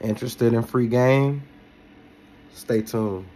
Interested in free game? Stay tuned.